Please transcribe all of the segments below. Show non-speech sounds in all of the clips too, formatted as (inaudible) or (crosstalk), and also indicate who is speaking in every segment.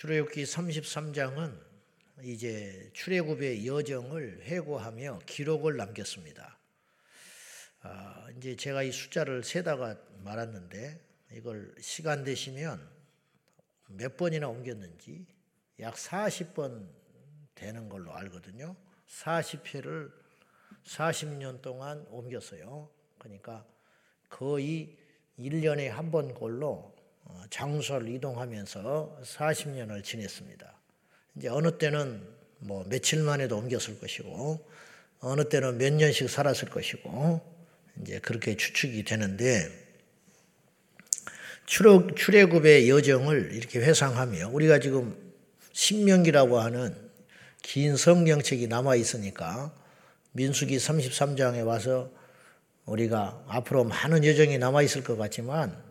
Speaker 1: 출애굽기 33장은 이제 출애굽의 여정을 회고하며 기록을 남겼습니다. 아, 이제 제가 이 숫자를 세다가 말았는데 이걸 시간 되시면 몇 번이나 옮겼는지 약 40번 되는 걸로 알거든요. 40회를 40년 동안 옮겼어요. 그러니까 거의 1년에 한번 어, 장소를 이동하면서 40년을 지냈습니다. 이제 어느 때는 뭐 며칠 만에도 옮겼을 것이고 어느 때는 몇 년씩 살았을 것이고 이제 그렇게 추측이 되는데 출애, 출애굽의 여정을 이렇게 회상하며 우리가 지금 신명기라고 하는 긴 성경책이 남아 있으니까 민수기 33장에 와서 우리가 앞으로 많은 여정이 남아 있을 것 같지만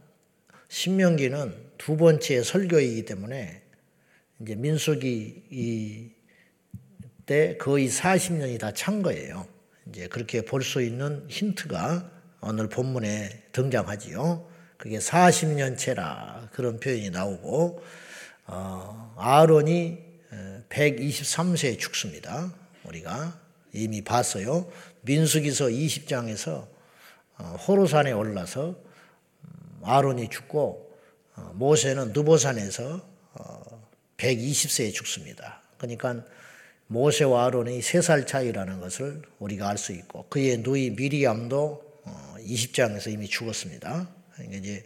Speaker 1: 신명기는 두 번째 설교이기 때문에 이제 민수기 때 거의 40년이 다 찬 거예요. 이제 그렇게 볼 수 있는 힌트가 오늘 본문에 등장하지요. 그게 40년째라 그런 표현이 나오고 어, 아론이 123세에 죽습니다. 우리가 이미 봤어요. 민수기서 20장에서 어, 호로산에 올라서 아론이 죽고 어, 모세는 느보산에서 120세에 어, 죽습니다. 그러니까 모세와 아론이 3살 차이라는 것을 우리가 알 수 있고 그의 누이 미리암도 20장에서 어, 이미 죽었습니다. 그러니까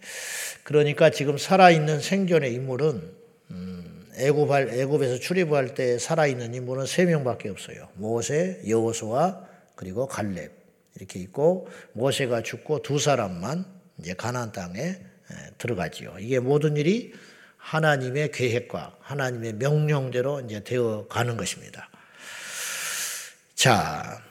Speaker 1: 그러니까 지금 살아있는 생존의 인물은 음, 애굽할 애굽에서 출입할 때 살아있는 인물은 세 명밖에 없어요. 모세, 여호수아 그리고 갈렙 이렇게 있고 모세가 죽고 두 사람만 이제 가나안 땅에 들어가지요. 이게 모든 일이 하나님의 계획과 하나님의 명령대로 이제 되어 가는 것입니다. 자,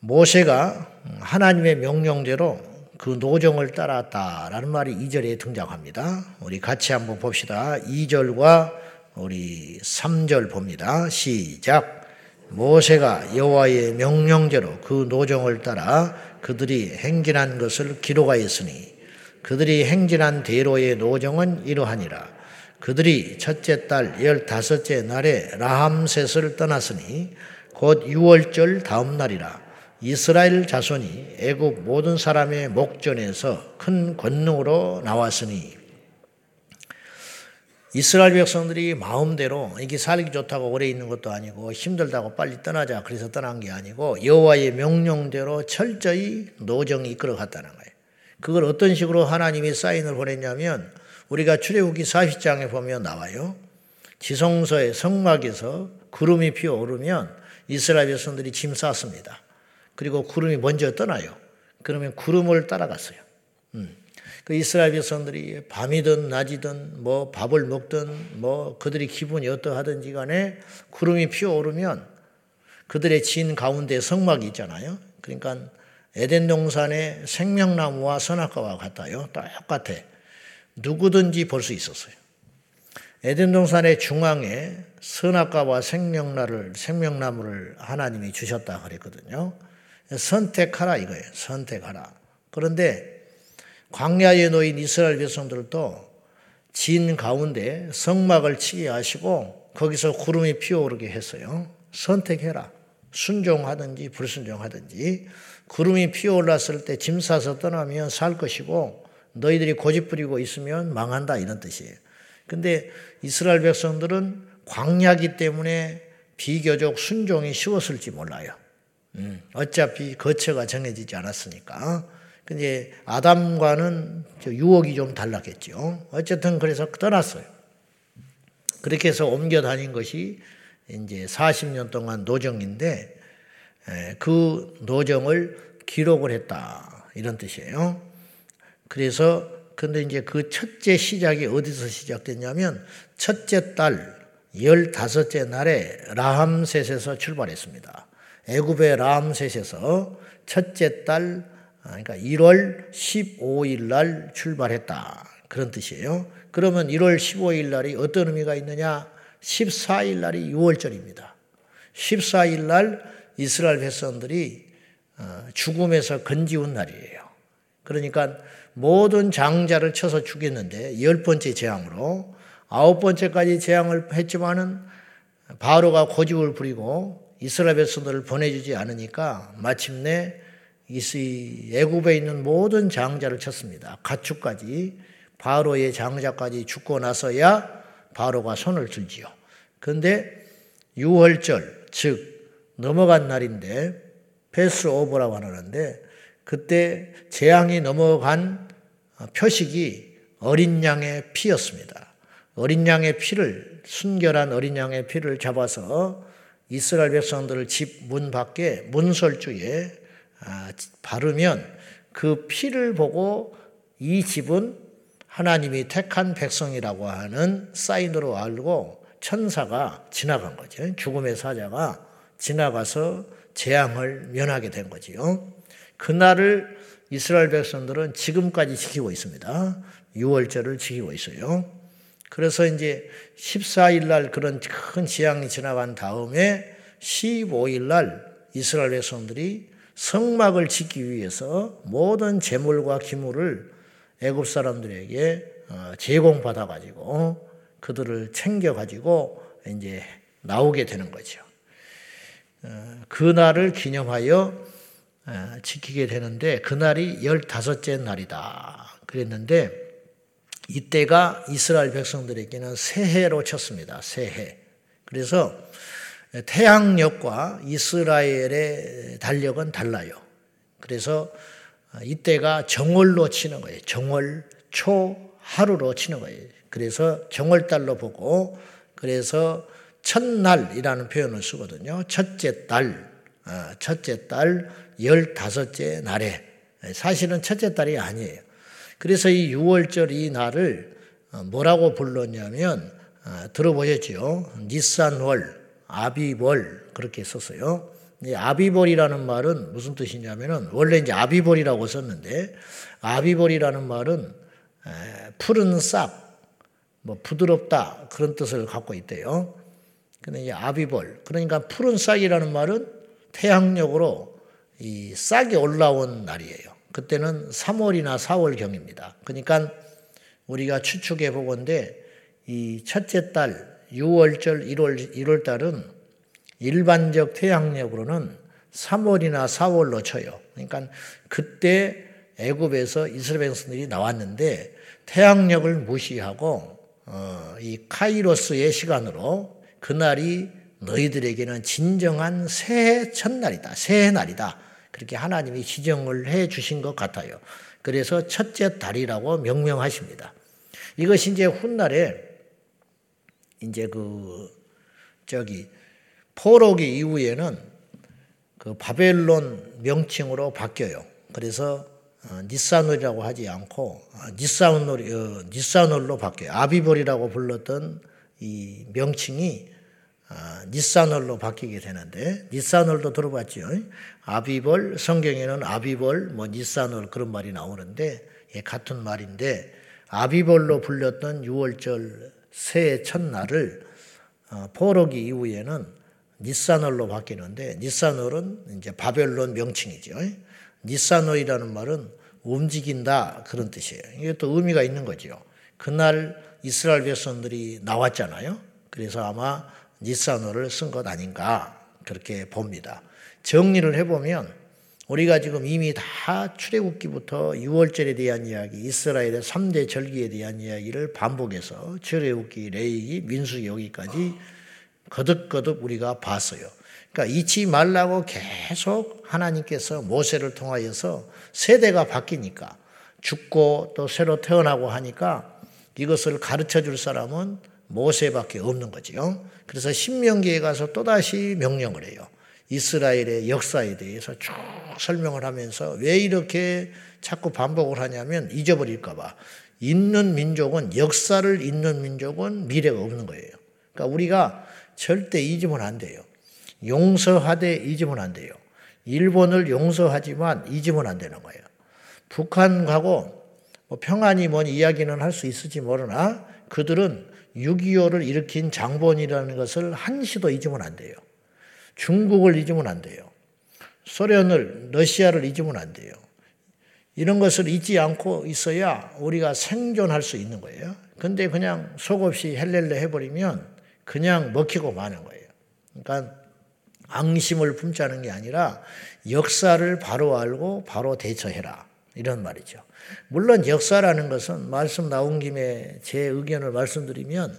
Speaker 1: 모세가 하나님의 명령대로 그 노정을 따랐다라는 말이 2절에 등장합니다. 우리 같이 한번 봅시다. 2절과 우리 3절 봅니다. 시작. 모세가 여호와의 명령대로 그 노정을 따라 그들이 행진한 것을 기록하였으니 그들이 행진한 대로의 노정은 이러하니라. 그들이 첫째 달 열다섯째 날에 라함셋을 떠났으니 곧 유월절 다음 날이라. 이스라엘 자손이 애굽 모든 사람의 목전에서 큰 권능으로 나왔으니 이스라엘 백성들이 마음대로 이게 살기 좋다고 오래 있는 것도 아니고 힘들다고 빨리 떠나자 그래서 떠난 게 아니고 여호와의 명령대로 철저히 노정이 이끌어 갔다는 거예요. 그걸 어떤 식으로 하나님이 사인을 보냈냐면 우리가 출애굽기 40장에 보면 나와요. 지성소의 성막에서 구름이 피어 오르면 이스라엘 백성들이 짐 쌌습니다. 그리고 구름이 먼저 떠나요. 그러면 구름을 따라갔어요. 음. 그 이스라엘 백성들이 밤이든 낮이든 뭐 밥을 먹든 뭐 그들이 기분이 어떠하든지 간에 구름이 피어오르면 그들의 진 가운데 성막이 있잖아요. 그러니까 에덴 동산의 생명나무와 선악과와 같아요. 똑같아. 누구든지 볼 수 있었어요. 에덴 동산의 중앙에 선악과와 생명나를 생명나무를 하나님이 주셨다 그랬거든요. 선택하라 이거예요. 선택하라. 그런데 광야에 놓인 이스라엘 백성들도 진 가운데 성막을 치게 하시고 거기서 구름이 피어오르게 했어요. 선택해라. 순종하든지 불순종하든지 구름이 피어올랐을 때 짐 싸서 떠나면 살 것이고 너희들이 고집부리고 있으면 망한다 이런 뜻이에요. 근데 이스라엘 백성들은 광야기 때문에 비교적 순종이 쉬웠을지 몰라요. 음, 어차피 거처가 정해지지 않았으니까. 근데 아담과는 유혹이 좀 달랐겠죠. 어쨌든 그래서 떠났어요. 그렇게 해서 옮겨 다닌 것이 이제 40년 동안 노정인데 그 노정을 기록을 했다. 이런 뜻이에요. 그래서 근데 이제 그 첫째 시작이 어디서 시작됐냐면 첫째 달 열다섯째 날에 라함셋에서 출발했습니다. 애굽의 라함셋에서 첫째 달 아, 그러니까 1월 15일 날 출발했다. 그런 뜻이에요. 그러면 1월 15일 날이 어떤 의미가 있느냐? 14일 날이 6월절입니다. 14일 날 이스라엘 백성들이 어, 죽음에서 건지운 날이에요. 그러니까 모든 장자를 쳐서 죽였는데 열 번째 재앙으로 아홉 번째까지 재앙을 했지만은 바로가 고집을 부리고 이스라엘 백성들을 보내주지 않으니까 마침내 이스이 애굽에 있는 모든 장자를 쳤습니다. 가축까지 바로의 장자까지 죽고 나서야 바로가 손을 들지요. 그런데 유월절 즉 넘어간 날인데 패스 오버라고 하는데 그때 재앙이 넘어간 표식이 어린 양의 피였습니다. 어린 양의 피를 순결한 어린 양의 피를 잡아서 이스라엘 백성들을 집 문 밖에 문설주에 아, 바르면 그 피를 보고 이 집은 하나님이 택한 백성이라고 하는 사인으로 알고 천사가 지나간 거죠. 죽음의 사자가 지나가서 재앙을 면하게 된 거지요. 그날을 이스라엘 백성들은 지금까지 지키고 있습니다. 6월절을 지키고 있어요. 그래서 이제 14일 날 그런 큰 재앙이 지나간 다음에 15일 날 이스라엘 백성들이 성막을 짓기 위해서 모든 재물과 기물을 애굽 사람들에게 어, 제공받아 가지고 그들을 챙겨 가지고 이제 나오게 되는 거죠. 어, 그날을 기념하여 어, 지키게 되는데 그날이 열다섯째 날이다. 그랬는데 이때가 이스라엘 백성들에게는 새해로 쳤습니다. 새해. 그래서 태양력과 이스라엘의 달력은 달라요. 그래서 이때가 정월로 치는 거예요. 정월 초 하루로 치는 거예요. 그래서 정월달로 보고 그래서 첫날이라는 표현을 쓰거든요. 첫째 달, 어, 첫째 달 열다섯째 날에 사실은 첫째 달이 아니에요. 그래서 이 6월절 이 날을 어, 뭐라고 불렀냐면 어, 들어보셨죠? 니산월, 아비월 그렇게 썼어요. 아비벌이라는 말은 무슨 뜻이냐면은 원래 이제 아비벌이라고 썼는데 아비벌이라는 말은 푸른 싹, 뭐 부드럽다 그런 뜻을 갖고 있대요. 근데 이 아비벌 그러니까 푸른 싹이라는 말은 태양력으로 이 싹이 올라온 날이에요. 그때는 3월이나 4월 경입니다. 그러니까 우리가 추측해 보건데 이 첫째 달 6월절 1월 1월 달은 일반적 태양력으로는 3월이나 4월로 쳐요. 그러니까 그때 애굽에서 이스라엘 백성들이 나왔는데 태양력을 무시하고 어, 이 카이로스의 시간으로 그날이 너희들에게는 진정한 새해 첫날이다. 새해 날이다. 그렇게 하나님이 지정을 해 주신 것 같아요. 그래서 첫째 달이라고 명명하십니다. 이것이 이제 훗날에 이제 그 저기 포로기 이후에는 그 바벨론 명칭으로 바뀌어요. 그래서 어, 니사놀이라고 하지 않고 어, 니사놀 어, 니사놀로 바뀌어요. 아비볼이라고 불렀던 이 명칭이 니사놀로 바뀌게 되는데 니사놀도 들어봤죠. 아비볼 성경에는 아비볼 뭐 니사놀 그런 말이 나오는데 예, 같은 말인데 아비볼로 불렸던 6월절 새해 첫날을 포로기 이후에는 니사놀로 바뀌는데 니사놀은 이제 바벨론 명칭이죠. 니사노이라는 말은 움직인다 그런 뜻이에요. 이게 또 의미가 있는 거죠. 그날 이스라엘 백성들이 나왔잖아요. 그래서 아마 니사노를 쓴것 아닌가 그렇게 봅니다. 정리를 해보면 우리가 지금 이미 다 출애굽기부터 6월절에 대한 이야기, 이스라엘의 3대 절기에 대한 이야기를 반복해서 출애굽기, 레이기, 민수기 여기까지 거듭거듭 우리가 봤어요. 그러니까 잊지 말라고 계속 하나님께서 모세를 통하여서 세대가 바뀌니까 죽고 또 새로 태어나고 하니까 이것을 가르쳐 줄 사람은 모세밖에 없는 거죠. 그래서 신명기에 가서 또다시 명령을 해요. 이스라엘의 역사에 대해서 쭉 설명을 하면서 왜 이렇게 자꾸 반복을 하냐면 잊어버릴까봐. 있는 민족은, 역사를 잊는 민족은 미래가 없는 거예요. 그러니까 우리가 절대 잊으면 안 돼요. 용서하되 잊으면 안 돼요. 일본을 용서하지만 잊으면 안 되는 거예요. 북한하고 뭐 평안이 뭔 이야기는 할 수 있을지 모르나 그들은 6.25를 일으킨 장본이라는 것을 한시도 잊으면 안 돼요. 중국을 잊으면 안 돼요. 소련을, 러시아를 잊으면 안 돼요. 이런 것을 잊지 않고 있어야 우리가 생존할 수 있는 거예요. 근데 그냥 속없이 헬렐레 해버리면 그냥 먹히고 마는 거예요. 그러니까 앙심을 품자는 게 아니라 역사를 바로 알고 바로 대처해라. 이런 말이죠. 물론 역사라는 것은 말씀 나온 김에 제 의견을 말씀드리면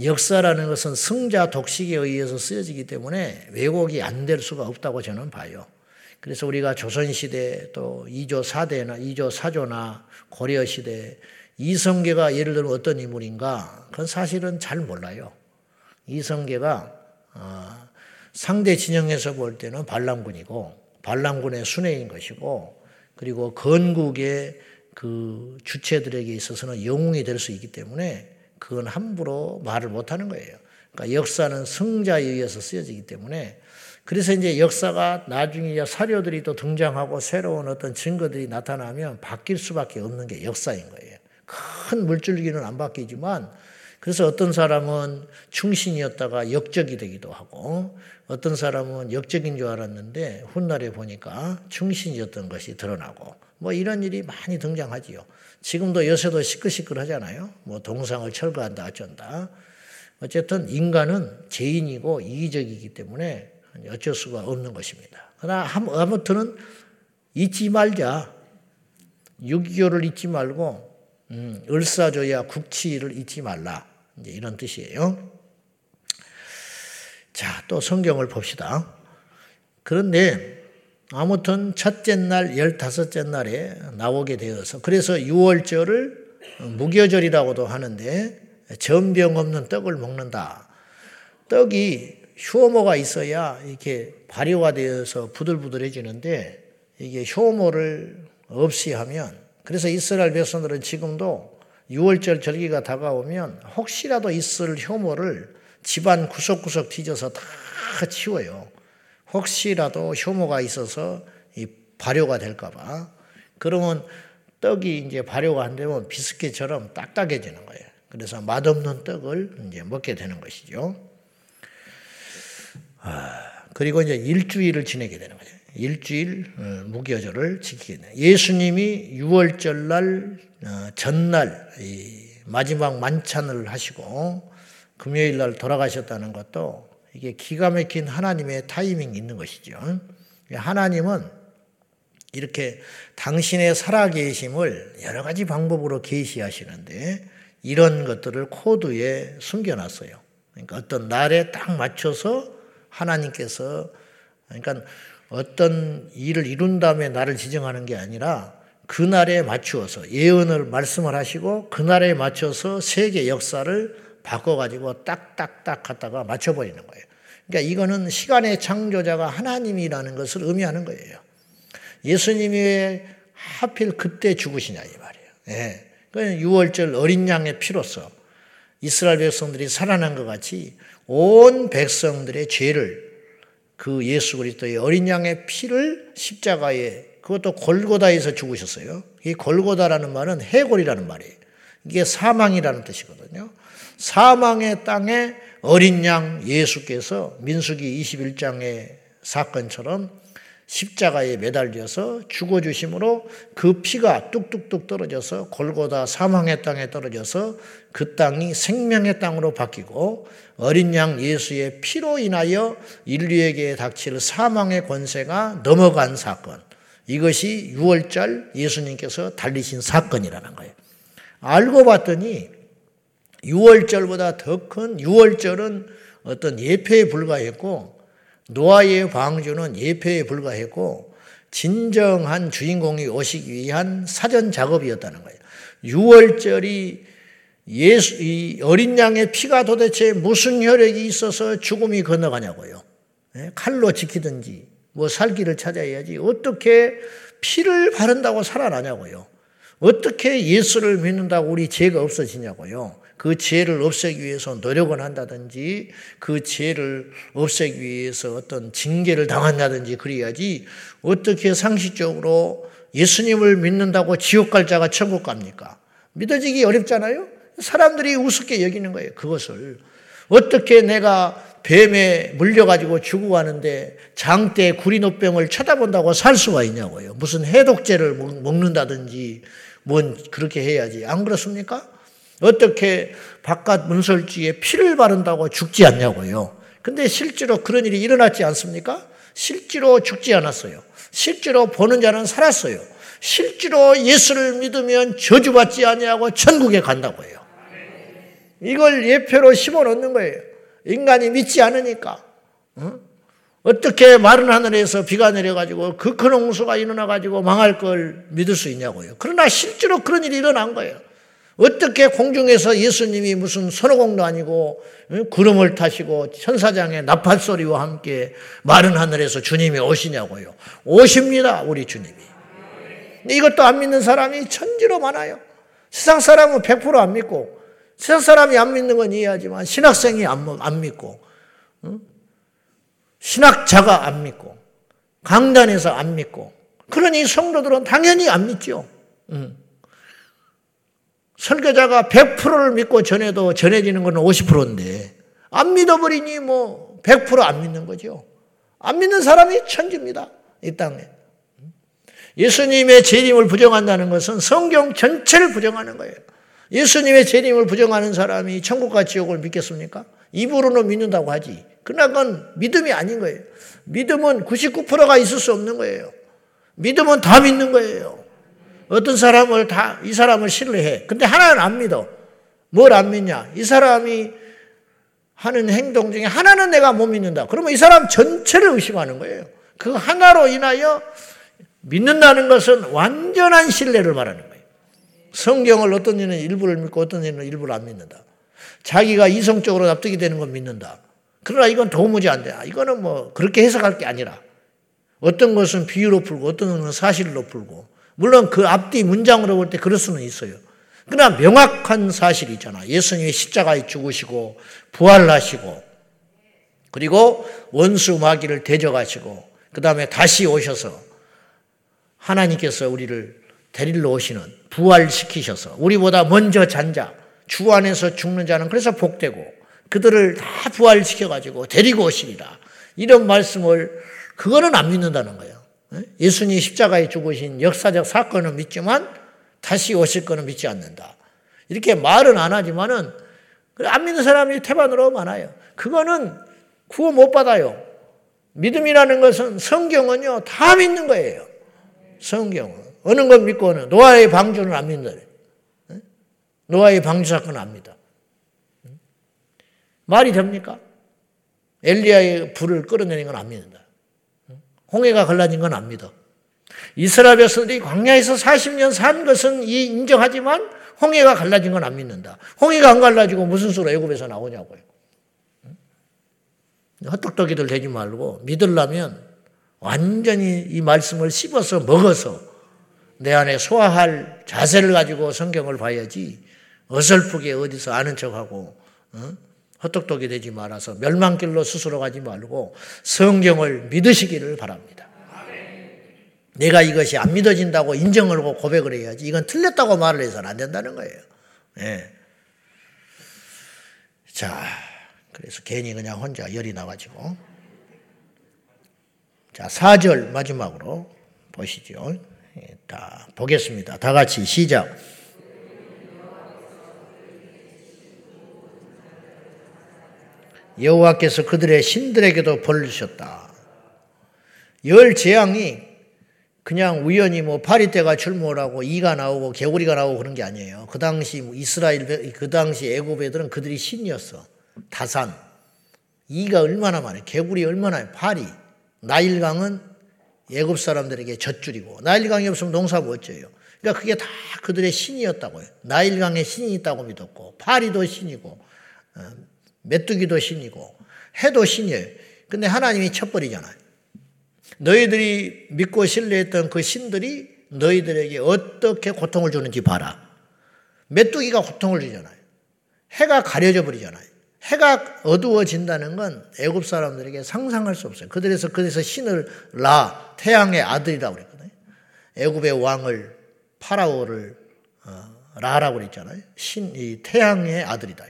Speaker 1: 역사라는 것은 승자 독식에 의해서 쓰여지기 때문에 왜곡이 안 될 수가 없다고 저는 봐요. 그래서 우리가 조선시대 또 2조 4대나 2조 4조나 고려시대 이성계가 예를 들면 어떤 인물인가 그건 사실은 잘 몰라요. 이성계가 어, 상대 진영에서 볼 때는 반란군이고 반란군의 순회인 것이고 그리고 건국의 그 주체들에게 있어서는 영웅이 될 수 있기 때문에 그건 함부로 말을 못 하는 거예요. 그러니까 역사는 승자에 의해서 쓰여지기 때문에 그래서 이제 역사가 나중에 사료들이 또 등장하고 새로운 어떤 증거들이 나타나면 바뀔 수밖에 없는 게 역사인 거예요. 큰 물줄기는 안 바뀌지만 그래서 어떤 사람은 충신이었다가 역적이 되기도 하고 어떤 사람은 역적인 줄 알았는데 훗날에 보니까 충신이었던 것이 드러나고 뭐 이런 일이 많이 등장하지요. 지금도 요새도 시끌시끌하잖아요. 뭐 동상을 철거한다 어쩐다. 어쨌든 인간은 죄인이고 이기적이기 때문에 어쩔 수가 없는 것입니다. 그러나 아무튼 잊지 말자. 6.25를 잊지 말고 음, 을사조야 국치를 잊지 말라. 이제 이런 뜻이에요. 자, 또 성경을 봅시다. 그런데 아무튼 첫째 날, 열다섯째 날에 나오게 되어서 그래서 6월절을 무교절이라고도 하는데 전병 없는 떡을 먹는다. 떡이 효모가 있어야 이렇게 발효가 되어서 부들부들해지는데 이게 효모를 없이 하면 그래서 이스라엘 백성들은 지금도 6월절 절기가 다가오면 혹시라도 있을 효모를 집안 구석구석 뒤져서 다 치워요. 혹시라도 효모가 있어서 이 발효가 될까봐. 그러면 떡이 이제 발효가 안 되면 비스켓처럼 딱딱해지는 거예요. 그래서 맛없는 떡을 이제 먹게 되는 것이죠. 아, 그리고 이제 일주일을 지내게 되는 거죠. 일주일 어, 무교절을 지키게 되는. 예수님이 6월절 날 어, 전날 마지막 만찬을 하시고 금요일 날 돌아가셨다는 것도 이게 기가 막힌 하나님의 타이밍이 있는 것이죠. 하나님은 이렇게 당신의 살아계심을 여러 가지 방법으로 계시하시는데 이런 것들을 코드에 숨겨놨어요. 그러니까 어떤 날에 딱 맞춰서 하나님께서 그러니까 어떤 일을 이룬 다음에 나를 지정하는 게 아니라 그날에 맞추어서 예언을 말씀을 하시고 그날에 맞춰서 세계 역사를 바꿔가지고 딱딱딱 갖다가 맞춰버리는 거예요. 그러니까 이거는 시간의 창조자가 하나님이라는 것을 의미하는 거예요. 예수님이 왜 하필 그때 죽으시냐 이 말이에요. 예. 6월절 어린 양의 피로서 이스라엘 백성들이 살아난 것 같이 온 백성들의 죄를 그 예수 그리스도의 어린 양의 피를 십자가에 그것도 골고다에서 죽으셨어요. 이 골고다라는 말은 해골이라는 말이에요. 이게 사망이라는 뜻이거든요. 사망의 땅에 어린 양 예수께서 민수기 21장의 사건처럼 십자가에 매달려서 죽어주심으로 그 피가 뚝뚝뚝 떨어져서 골고다 사망의 땅에 떨어져서 그 땅이 생명의 땅으로 바뀌고 어린 양 예수의 피로 인하여 인류에게 닥칠 사망의 권세가 넘어간 사건. 이것이 6월절 예수님께서 달리신 사건이라는 거예요. 알고 봤더니 6월절보다 더큰 6월절은 어떤 예표에 불과했고 노아의 방주는 예표에 불과했고 진정한 주인공이 오시기 위한 사전 작업이었다는 거예요. 6월절이 예수, 이 어린 양의 피가 도대체 무슨 혈액이 있어서 죽음이 건너가냐고요. 예? 칼로 지키든지 뭐 살기를 찾아야지 어떻게 피를 바른다고 살아나냐고요. 어떻게 예수를 믿는다고 우리 죄가 없어지냐고요. 그 죄를 없애기 위해서 노력을 한다든지 그 죄를 없애기 위해서 어떤 징계를 당한다든지 그래야지 어떻게 상식적으로 예수님을 믿는다고 지옥 갈 자가 천국 갑니까? 믿어지기 어렵잖아요? 사람들이 우습게 여기는 거예요. 그것을. 어떻게 내가 뱀에 물려가지고 죽어가는데 장대 구리노병을 쳐다본다고 살 수가 있냐고요. 무슨 해독제를 먹는다든지 뭔 그렇게 해야지. 안 그렇습니까? 어떻게 바깥 문설주에 피를 바른다고 죽지 않냐고요. 근데 실제로 그런 일이 일어났지 않습니까? 실제로 죽지 않았어요. 실제로 보는 자는 살았어요. 실제로 예수를 믿으면 저주받지 아니하고 천국에 간다고 해요. 이걸 예표로 심어 놓는 거예요. 인간이 믿지 않으니까. 어? 떻게 마른 하늘에서 비가 내려가지고 그 큰 홍수가 일어나가지고 망할 걸 믿을 수 있냐고요. 그러나 실제로 그런 일이 일어난 거예요. 어떻게 공중에서 예수님이 무슨 선호공도 아니고 구름을 타시고 천사장의 나팔 소리와 함께 마른 하늘에서 주님이 오시냐고요. 오십니다, 우리 주님이. 이것도 안 믿는 사람이 천지로 많아요. 세상 사람은 100%안 믿고 세상 사람이 안 믿는 건 이해하지만 신학생이 안, 안 믿고 신학자가 안 믿고 강단에서 안 믿고 그러니 성도들은 당연히 안 믿죠. 응. 설교자가 100%를 믿고 전해도 전해지는 건 50%인데 안 믿어버리니 뭐 100%안 믿는 거죠. 안 믿는 사람이 천지입니다. 이 땅에. 예수님의 재림을 부정한다는 것은 성경 전체를 부정하는 거예요. 예수님의 재림을 부정하는 사람이 천국과 지옥을 믿겠습니까? 입으로는 믿는다고 하지. 그러나 그건 믿음이 아닌 거예요. 믿음은 99%가 있을 수 없는 거예요. 믿음은 다 믿는 거예요. 어떤 사람을 다, 이 사람을 신뢰해. 근데 하나는 안 믿어. 뭘 안 믿냐? 이 사람이 하는 행동 중에 하나는 내가 못 믿는다. 그러면 이 사람 전체를 의심하는 거예요. 그 하나로 인하여 믿는다는 것은 완전한 신뢰를 말하는 거예요. 성경을 어떤 이는 일부를 믿고 어떤 이는 일부를 안 믿는다. 자기가 이성적으로 납득이 되는 건 믿는다. 그러나 이건 도무지 안 돼. 이거는 뭐 그렇게 해석할 게 아니라 어떤 것은 비유로 풀고 어떤 것은 사실로 풀고 물론 그 앞뒤 문장으로 볼 때 그럴 수는 있어요. 그러나 명확한 사실이 있잖아. 예수님이 십자가에 죽으시고 부활하시고 그리고 원수 마귀를 대적하시고 그 다음에 다시 오셔서 하나님께서 우리를 데리러 오시는 부활시키셔서 우리보다 먼저 잔 자 주 안에서 죽는 자는 그래서 복되고 그들을 다 부활시켜가지고 데리고 오시리라. 이런 말씀을 그거는 안 믿는다는 거예요. 예수님 십자가에 죽으신 역사적 사건은 믿지만 다시 오실 거는 믿지 않는다. 이렇게 말은 안 하지만은 안 믿는 사람이 태반으로 많아요. 그거는 구원 못 받아요. 믿음이라는 것은 성경은요 다 믿는 거예요. 성경은 어느 건 믿고 어느 노아의 방주는 안 믿는다. 노아의 방주 사건은 안 믿어. 말이 됩니까? 엘리야의 불을 끌어내는 건안 믿는다. 홍해가 갈라진 건안 믿어. 이스라엘 백성들이 광야에서 40년 산 것은 인정하지만 홍해가 갈라진 건 안 믿는다. 홍해가 안 갈라지고 무슨 수로 애굽에서 나오냐고요. 헛똑똑이들 되지 말고 믿으려면 완전히 이 말씀을 씹어서 먹어서 내 안에 소화할 자세를 가지고 성경을 봐야지 어설프게 어디서 아는 척하고 어? 헛똑똑이 되지 말아서 멸망길로 스스로 가지 말고 성경을 믿으시기를 바랍니다. 내가 이것이 안 믿어진다고 인정을 하고 고백을 해야지 이건 틀렸다고 말을 해서는 안 된다는 거예요. 네. 자, 그래서 괜히 그냥 혼자 열이 나가지고. 자, 4절 마지막으로 보시죠. 예, 다 보겠습니다. 다 같이 시작. 여호와께서 그들의 신들에게도 벌 주셨다. 열 재앙이 그냥 우연히 뭐 파리떼가 출몰하고 이가 나오고 개구리가 나오고 그런 게 아니에요. 그 당시 이스라엘 그 당시 애굽 애들은 그들이 신이었어. 다산 이가 얼마나 많아요. 개구리 얼마나 많아요. 파리 나일강은 애굽 사람들에게 젖줄이고 나일강이 없으면 농사 못 져요. 그러니까 그게 다 그들의 신이었다고요. 나일강에 신이 있다고 믿었고 파리도 신이고 어, 메뚜기도 신이고 해도 신이에요. 근데 하나님이 쳐버리잖아요. 너희들이 믿고 신뢰했던 그 신들이 너희들에게 어떻게 고통을 주는지 봐라. 메뚜기가 고통을 주잖아요. 해가 가려져 버리잖아요. 해가 어두워진다는 건 애굽 사람들에게 상상할 수 없어요. 그들에서 그래서 신을 라 태양의 아들이라고 그랬거든요. 애굽의 왕을 파라오를 어, 라라고 그랬잖아요. 신 이 태양의 아들이다.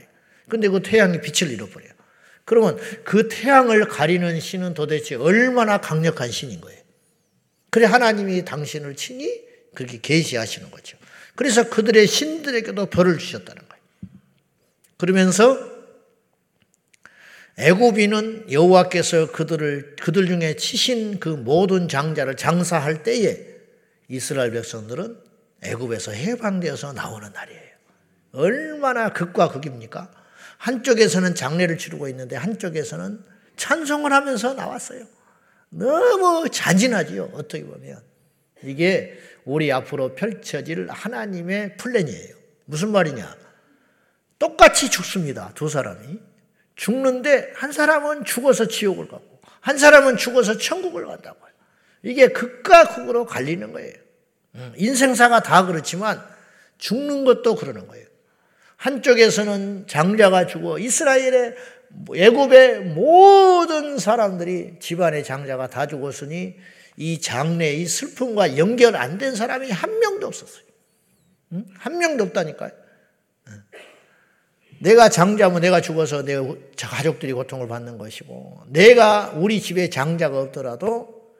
Speaker 1: 근데 그 태양이 빛을 잃어버려요. 그러면 그 태양을 가리는 신은 도대체 얼마나 강력한 신인 거예요. 그래 하나님이 당신을 친히 그렇게 계시하시는 거죠. 그래서 그들의 신들에게도 벌을 주셨다는 거예요. 그러면서 애굽인은 여호와께서 그들을 그들 중에 치신 그 모든 장자를 장사할 때에 이스라엘 백성들은 애굽에서 해방되어서 나오는 날이에요. 얼마나 극과 극입니까? 한쪽에서는 장례를 치르고 있는데 한쪽에서는 찬송을 하면서 나왔어요. 너무 잔인하지요. 어떻게 보면 이게 우리 앞으로 펼쳐질 하나님의 플랜이에요. 무슨 말이냐? 똑같이 죽습니다. 두 사람이. 죽는데 한 사람은 죽어서 지옥을 가고 한 사람은 죽어서 천국을 간다고요. 이게 극과 극으로 갈리는 거예요. 음, 인생사가 다 그렇지만 죽는 것도 그러는 거예요. 한쪽에서는 장자가 죽어 이스라엘의 애굽의 모든 사람들이 집안의 장자가 다 죽었으니 이 장래의 슬픔과 연결 안 된 사람이 한 명도 없었어요. 음? 한 명도 없다니까요. 내가 장자면 내가 죽어서 내 가족들이 고통을 받는 것이고, 내가 우리 집에 장자가 없더라도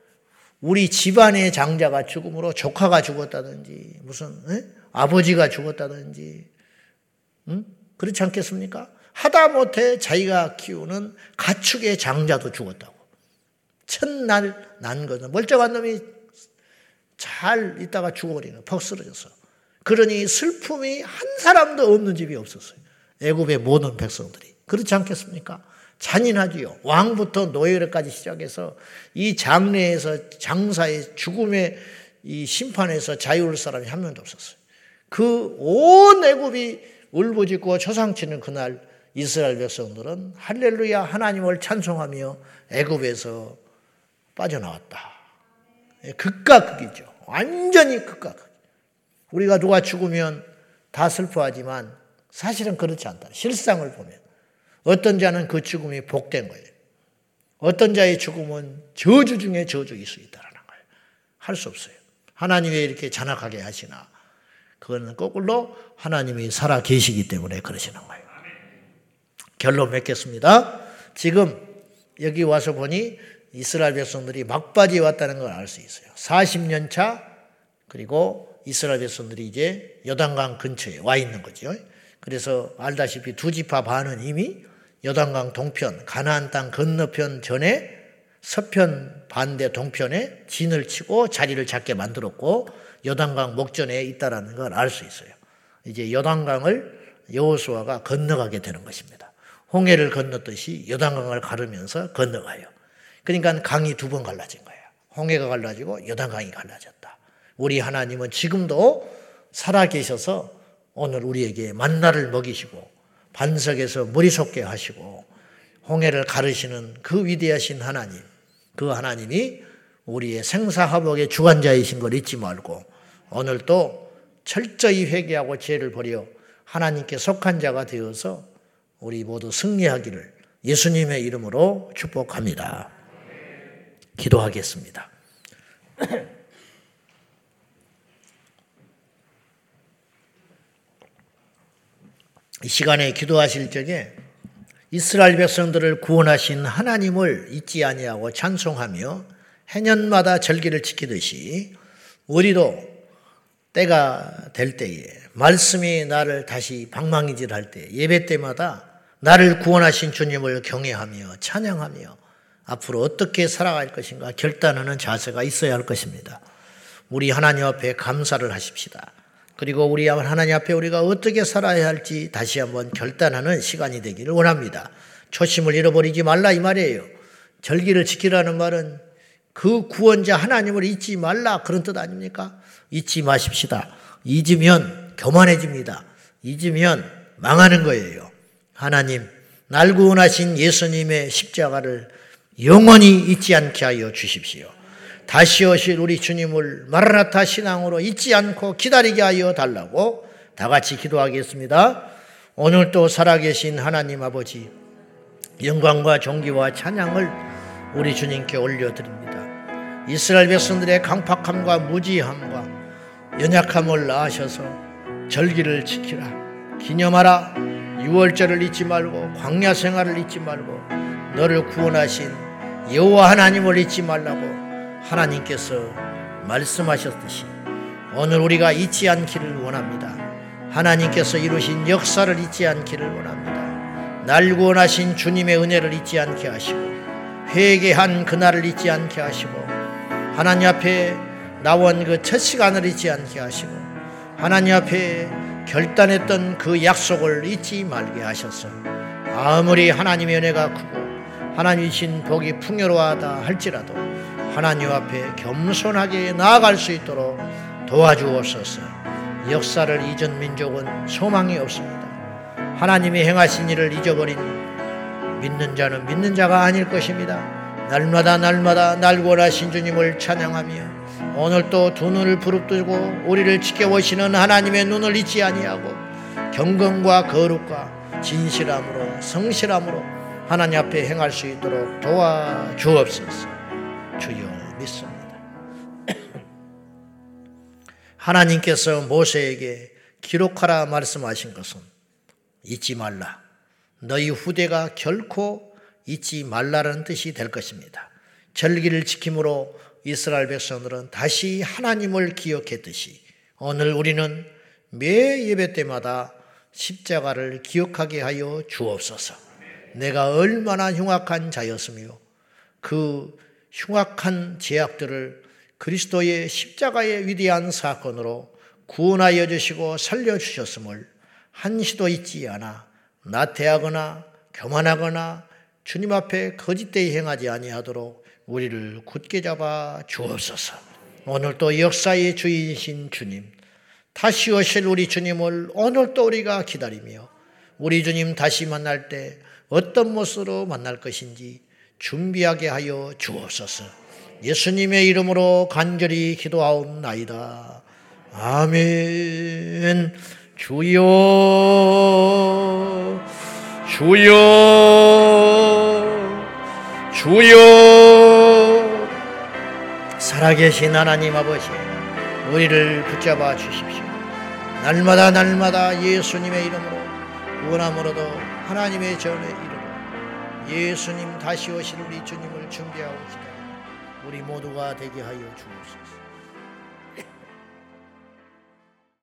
Speaker 1: 우리 집안의 장자가 죽음으로 조카가 죽었다든지, 무슨, 에? 아버지가 죽었다든지, 응? 그렇지 않겠습니까? 하다못해 자기가 키우는 가축의 장자도 죽었다고. 첫날 난 거는 멀쩡한 놈이 잘 있다가 죽어버리는 퍽 쓰러져서. 그러니 슬픔이 한 사람도 없는 집이 없었어요. 애굽의 모든 백성들이. 그렇지 않겠습니까? 잔인하지요. 왕부터 노예까지 시작해서 이 장래에서 장사의 죽음의 이 심판에서 자유를 사람이 한 명도 없었어요. 그 온 애굽이 울부짖고 초상치는 그날 이스라엘 백성들은 할렐루야 하나님을 찬송하며 애굽에서 빠져나왔다. 예, 극과 극이죠. 완전히 극과 극. 우리가 누가 죽으면 다 슬퍼하지만 사실은 그렇지 않다. 실상을 보면. 어떤 자는 그 죽음이 복된 거예요. 어떤 자의 죽음은 저주 중에 저주일 수 있다는 거예요. 할 수 없어요. 하나님이 이렇게 잔악하게 하시나. 그거는 거꾸로 하나님이 살아 계시기 때문에 그러시는 거예요. 결론 맺겠습니다. 지금 여기 와서 보니 이스라엘 백성들이 막바지에 왔다는 걸 알 수 있어요. 40년 차 그리고 이스라엘 백성들이 이제 여단강 근처에 와 있는 거죠. 그래서 알다시피 두 지파 반은 이미 여단강 동편, 가나안 땅 건너편 전에 서편 반대 동편에 진을 치고 자리를 잡게 만들었고 여단강 목전에 있다라는 걸 알 수 있어요. 이제 여단강을 여호수아가 건너가게 되는 것입니다. 홍해를 건넜듯이 여단강을 가르면서 건너가요. 그러니까 강이 두 번 갈라진 거예요. 홍해가 갈라지고 여단강이 갈라졌다. 우리 하나님은 지금도 살아 계셔서 오늘 우리에게 만나를 먹이시고 반석에서 머리 솟게 하시고 홍해를 가르시는 그 위대하신 하나님, 그 하나님이 우리의 생사화복의 주관자이신 걸 잊지 말고 오늘도 철저히 회개하고 죄를 버려 하나님께 속한 자가 되어서 우리 모두 승리하기를 예수님의 이름으로 축복합니다. 기도하겠습니다. (clears throat) 이 시간에 기도하실 적에 이스라엘 백성들을 구원하신 하나님을 잊지 아니하고 찬송하며 해년마다 절기를 지키듯이 우리도 때가 될 때에 말씀이 나를 다시 방망이질할 때 예배 때마다 나를 구원하신 주님을 경외하며 찬양하며 앞으로 어떻게 살아갈 것인가 결단하는 자세가 있어야 할 것입니다. 우리 하나님 앞에 감사를 하십시다. 그리고 우리 하나님 앞에 우리가 어떻게 살아야 할지 다시 한번 결단하는 시간이 되기를 원합니다. 초심을 잃어버리지 말라 이 말이에요. 절기를 지키라는 말은 그 구원자 하나님을 잊지 말라 그런 뜻 아닙니까? 잊지 마십시다. 잊으면 교만해집니다. 잊으면 망하는 거예요. 하나님, 날 구원하신 예수님의 십자가를 영원히 잊지 않게 하여 주십시오. 다시 오실 우리 주님을 마라나타 신앙으로 잊지 않고 기다리게 하여 달라고 다 같이 기도하겠습니다. 오늘 또 살아계신 하나님 아버지, 영광과 존귀와 찬양을 우리 주님께 올려드립니다. 이스라엘 백성들의 강팍함과 무지함과 연약함을 낳으셔서 절기를 지키라. 기념하라. 6월절을 잊지 말고 광야 생활을 잊지 말고 너를 구원하신 여호와 하나님을 잊지 말라고 하나님께서 말씀하셨듯이 오늘 우리가 잊지 않기를 원합니다. 하나님께서 이루신 역사를 잊지 않기를 원합니다. 날 구원하신 주님의 은혜를 잊지 않게 하시고 회개한 그날을 잊지 않게 하시고 하나님 앞에 나온 그 첫 시간을 잊지 않게 하시고 하나님 앞에 결단했던 그 약속을 잊지 말게 하셔서 아무리 하나님의 은혜가 크고 하나님이신 복이 풍요로하다 할지라도 하나님 앞에 겸손하게 나아갈 수 있도록 도와주옵소서. 역사를 잊은 민족은 소망이 없습니다. 하나님이 행하신 일을 잊어버린 믿는 자는 믿는 자가 아닐 것입니다. 날마다 날마다 날 원하신 주님을 찬양하며 오늘 또두 눈을 부릅뜨고 우리를 지켜보시는 하나님의 눈을 잊지 아니하고 경건과 거룩과 진실함으로 성실함으로 하나님 앞에 행할 수 있도록 도와 주옵소서. 주여 믿습니다. (clears throat) 하나님께서 모세에게 기록하라 말씀하신 것은 잊지 말라. 너희 후대가 결코 잊지 말라는 뜻이 될 것입니다. 절기를 지킴으로 이스라엘 백성들은 다시 하나님을 기억했듯이 오늘 우리는 매 예배 때마다 십자가를 기억하게 하여 주옵소서. 내가 얼마나 흉악한 자였으며 그 흉악한 제약들을 그리스도의 십자가의 위대한 사건으로 구원하여 주시고 살려 주셨음을 한시도 잊지 않아 나태하거나 교만하거나 주님 앞에 거짓되이 행하지 아니하도록 우리를 굳게 잡아 주옵소서. 오늘 또 역사의 주인이신 주님, 다시 오실 우리 주님을 오늘 또 우리가 기다리며 우리 주님 다시 만날 때 어떤 모습으로 만날 것인지 준비하게 하여 주옵소서. 예수님의 이름으로 간절히 기도하옵나이다. 아멘. 주여, 주여, 주여. 살아계신 하나님 아버지, 우리를 붙잡아 주십시오. 날마다 날마다 예수님의 이름으로 구원함으로도 하나님의 전의 이름으로 예수님 다시 오실 우리 주님을 준비하고 기다려 우리 모두가 되게 하여 주옵소서.